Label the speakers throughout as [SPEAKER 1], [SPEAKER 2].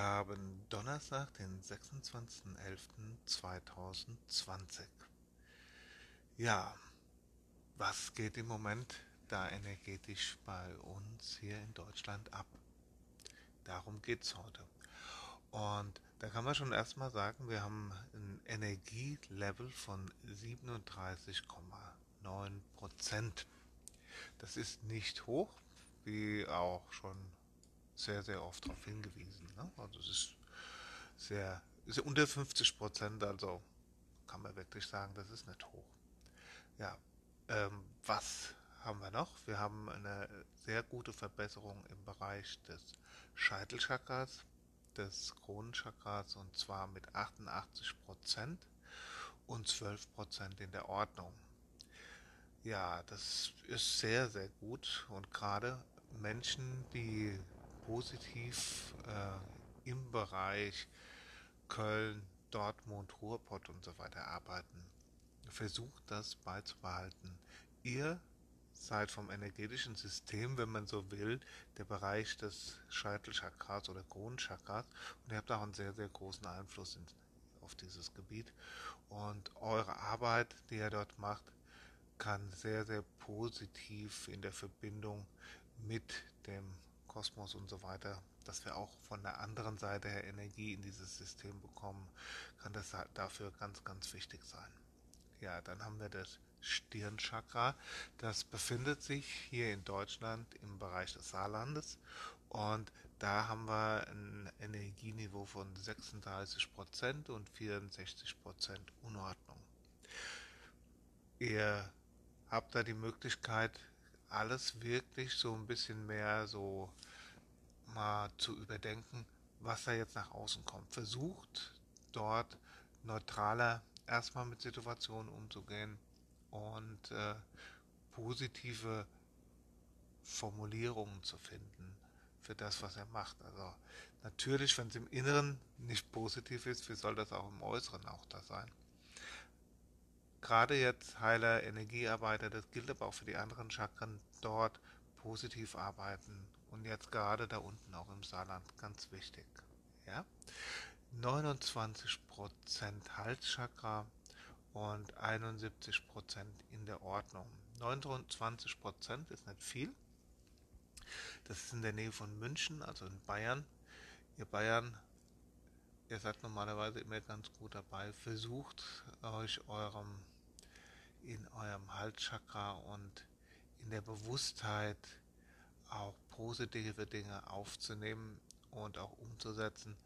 [SPEAKER 1] Wir haben Donnerstag, den 26.11.2020. Ja, was geht im Moment da energetisch bei uns hier in Deutschland ab? Darum geht es heute. Und da kann man schon erstmal sagen, wir haben ein Energielevel von 37,9 Prozent. Das ist nicht hoch, wie auch schon sehr, sehr oft darauf hingewiesen. Ne? Also es ist sehr, ist unter 50 Prozent, also kann man wirklich sagen, das ist nicht hoch. Ja, ähm, was haben wir noch? Wir haben eine sehr gute Verbesserung im Bereich des Scheitelchakras, des Kronenchakras und zwar mit 88 Prozent und 12 Prozent in der Ordnung. Ja, das ist sehr, sehr gut und gerade Menschen, die positiv äh, im Bereich Köln, Dortmund, Ruhrpott und so weiter arbeiten. Versucht das beizubehalten. Ihr seid vom energetischen System, wenn man so will, der Bereich des Scheitelchakras oder Kronenchakras und ihr habt auch einen sehr, sehr großen Einfluss in, auf dieses Gebiet. Und eure Arbeit, die ihr dort macht, kann sehr, sehr positiv in der Verbindung mit Kosmos und so weiter, dass wir auch von der anderen Seite her Energie in dieses System bekommen, kann das dafür ganz, ganz wichtig sein. Ja, dann haben wir das Stirnchakra. Das befindet sich hier in Deutschland im Bereich des Saarlandes und da haben wir ein Energieniveau von 36% und 64% Unordnung. Ihr habt da die Möglichkeit, alles wirklich so ein bisschen mehr so mal zu überdenken, was da jetzt nach außen kommt. Versucht dort neutraler erstmal mit Situationen umzugehen und äh, positive Formulierungen zu finden für das, was er macht. Also natürlich, wenn es im Inneren nicht positiv ist, wie soll das auch im Äußeren auch da sein? Gerade jetzt Heiler, Energiearbeiter, das gilt aber auch für die anderen Chakren, dort positiv arbeiten. Und jetzt gerade da unten auch im Saarland, ganz wichtig. Ja? 29% Halschakra und 71% in der Ordnung. 29% ist nicht viel. Das ist in der Nähe von München, also in Bayern. Ihr Bayern, ihr seid normalerweise immer ganz gut dabei. Versucht euch eurem in eurem Halschakra und in der Bewusstheit auch positive Dinge aufzunehmen und auch umzusetzen.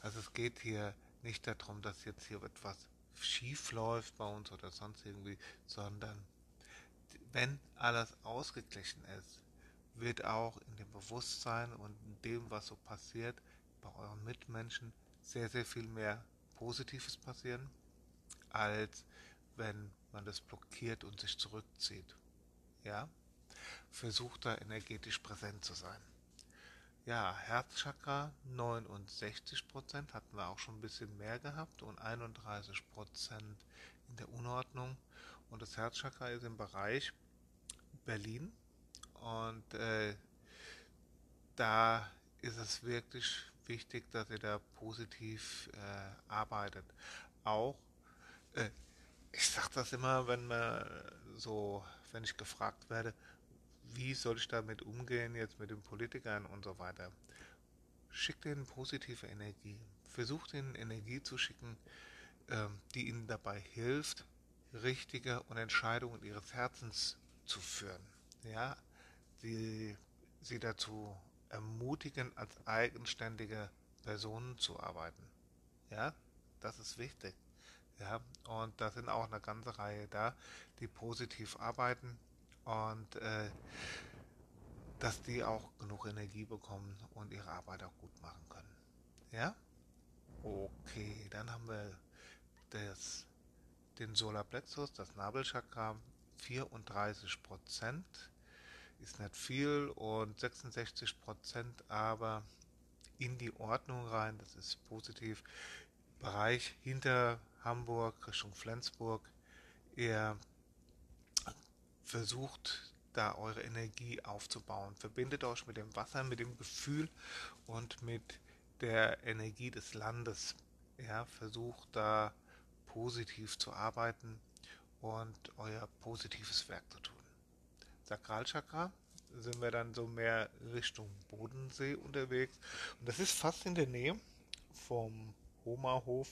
[SPEAKER 1] Also es geht hier nicht darum, dass jetzt hier etwas schief läuft bei uns oder sonst irgendwie, sondern wenn alles ausgeglichen ist, wird auch in dem Bewusstsein und in dem, was so passiert, bei euren Mitmenschen sehr, sehr viel mehr Positives passieren, als wenn man das blockiert und sich zurückzieht. Ja? Versucht da energetisch präsent zu sein. Ja, Herzchakra 69 Prozent hatten wir auch schon ein bisschen mehr gehabt und 31 Prozent in der Unordnung. Und das Herzchakra ist im Bereich Berlin und äh, da ist es wirklich wichtig, dass ihr da positiv äh, arbeitet. Auch äh, ich sage das immer, wenn man so, wenn ich gefragt werde, wie soll ich damit umgehen, jetzt mit den Politikern und so weiter. Schickt ihnen positive Energie. Versucht ihnen Energie zu schicken, ähm, die ihnen dabei hilft, richtige und Entscheidungen ihres Herzens zu führen. Ja, die sie dazu ermutigen, als eigenständige Personen zu arbeiten. Ja, das ist wichtig. Ja, und da sind auch eine ganze Reihe da, die positiv arbeiten und äh, dass die auch genug Energie bekommen und ihre Arbeit auch gut machen können. Ja? Okay, dann haben wir das, den Solarplexus, das Nabelchakra, 34 Prozent ist nicht viel und 66 Prozent aber in die Ordnung rein, das ist positiv. Bereich hinter Hamburg Richtung Flensburg. Ihr versucht da eure Energie aufzubauen. Verbindet euch mit dem Wasser, mit dem Gefühl und mit der Energie des Landes. Ja, versucht da positiv zu arbeiten und euer positives Werk zu tun. Sakralchakra sind wir dann so mehr Richtung Bodensee unterwegs. Und das ist fast in der Nähe vom Homerhof.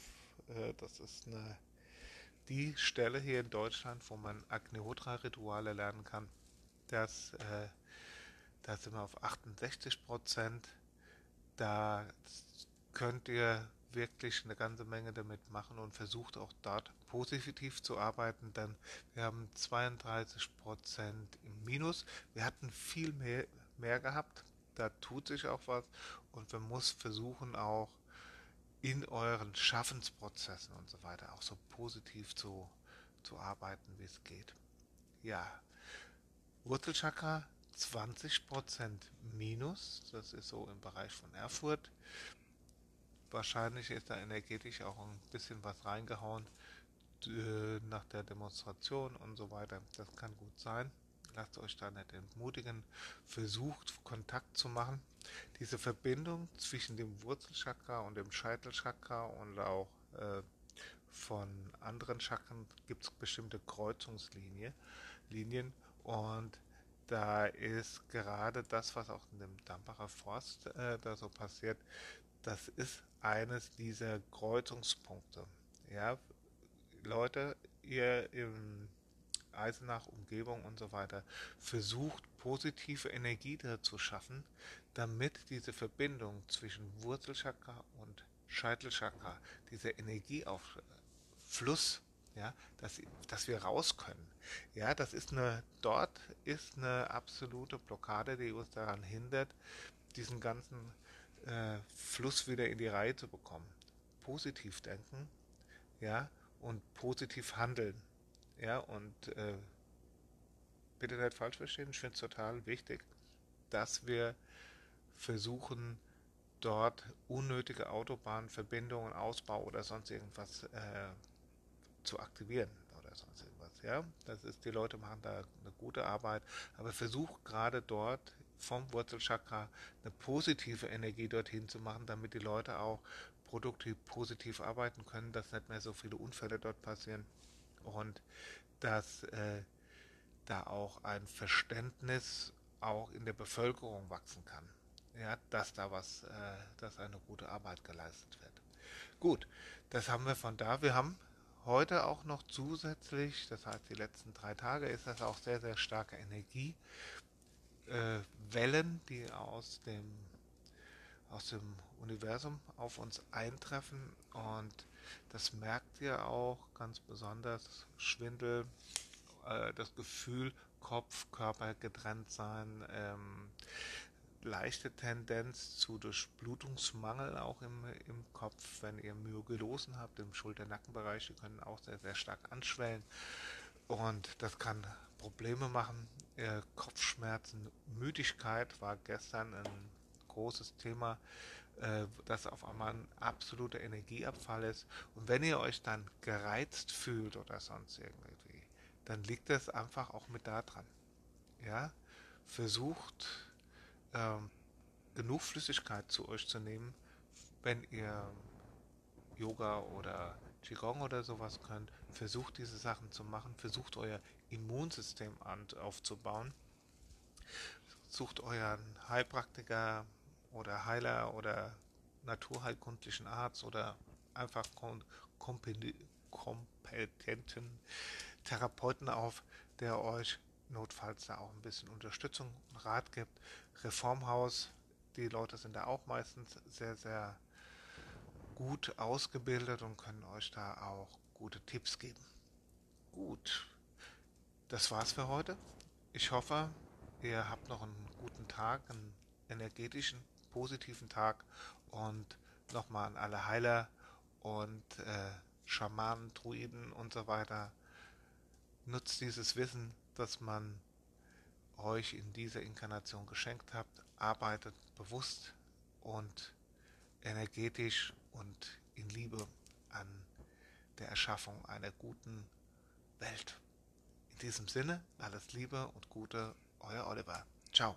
[SPEAKER 1] Äh, das ist eine, die Stelle hier in Deutschland, wo man Agnihotra-Rituale lernen kann. Das, äh, da sind wir auf 68 Prozent. Da könnt ihr wirklich eine ganze Menge damit machen und versucht auch dort positiv zu arbeiten, denn wir haben 32 Prozent im Minus. Wir hatten viel mehr, mehr gehabt. Da tut sich auch was und man muss versuchen auch in euren Schaffensprozessen und so weiter auch so positiv zu, zu arbeiten, wie es geht. Ja, Wurzelchakra 20% minus, das ist so im Bereich von Erfurt. Wahrscheinlich ist da energetisch auch ein bisschen was reingehauen äh, nach der Demonstration und so weiter. Das kann gut sein. Lasst euch da nicht entmutigen. Versucht Kontakt zu machen. Diese Verbindung zwischen dem Wurzelchakra und dem Scheitelchakra und auch äh, von anderen Chakren gibt es bestimmte Kreuzungslinien Linien und da ist gerade das, was auch in dem Dampacher Forst äh, da so passiert, das ist eines dieser Kreuzungspunkte. Ja, Leute, ihr im Eisenach, Umgebung und so weiter, versucht positive Energie da zu schaffen, damit diese Verbindung zwischen Wurzelchakra und Scheitelchakra, dieser Energieaufluss, ja, dass, dass wir raus können. Ja, das ist eine, dort ist eine absolute Blockade, die uns daran hindert, diesen ganzen äh, Fluss wieder in die Reihe zu bekommen. Positiv denken, ja, und positiv handeln. Ja, und äh, bitte nicht falsch verstehen, ich finde es total wichtig, dass wir versuchen, dort unnötige Autobahnverbindungen, Ausbau oder sonst irgendwas äh, zu aktivieren oder sonst irgendwas. Ja, das ist, die Leute machen da eine gute Arbeit, aber versuch gerade dort vom Wurzelchakra eine positive Energie dorthin zu machen, damit die Leute auch produktiv positiv arbeiten können, dass nicht mehr so viele Unfälle dort passieren und dass äh, da auch ein Verständnis auch in der Bevölkerung wachsen kann. Ja, dass da was, äh, dass eine gute Arbeit geleistet wird. Gut, das haben wir von da. Wir haben heute auch noch zusätzlich, das heißt die letzten drei Tage, ist das auch sehr, sehr starke Energie äh, die aus dem, aus dem Universum auf uns eintreffen und das merkt ihr auch ganz besonders. Schwindel, äh, das Gefühl, Kopf, Körper getrennt sein, ähm, leichte Tendenz zu Durchblutungsmangel auch im, im Kopf, wenn ihr Myogelosen habt im Schulter-Nackenbereich, die können auch sehr, sehr stark anschwellen und das kann Probleme machen. Äh, Kopfschmerzen, Müdigkeit war gestern ein großes Thema, äh, dass auf einmal ein absoluter Energieabfall ist. Und wenn ihr euch dann gereizt fühlt oder sonst irgendwie, dann liegt es einfach auch mit da dran. Ja, versucht ähm, genug Flüssigkeit zu euch zu nehmen, wenn ihr Yoga oder Qigong oder sowas könnt. Versucht diese Sachen zu machen, versucht euer Immunsystem aufzubauen. Sucht euren Heilpraktiker oder Heiler oder naturheilkundlichen Arzt oder einfach kompetenten Therapeuten auf, der euch notfalls da auch ein bisschen Unterstützung und Rat gibt. Reformhaus, die Leute sind da auch meistens sehr, sehr gut ausgebildet und können euch da auch gute Tipps geben. Gut, das war's für heute. Ich hoffe, ihr habt noch einen guten Tag, einen energetischen, positiven Tag und nochmal an alle Heiler und äh, Schamanen, Druiden und so weiter. Nutzt dieses Wissen, das man euch in dieser Inkarnation geschenkt habt. Arbeitet bewusst und energetisch und in Liebe an der Erschaffung einer guten Welt. In diesem Sinne, alles Liebe und Gute, euer Oliver. Ciao.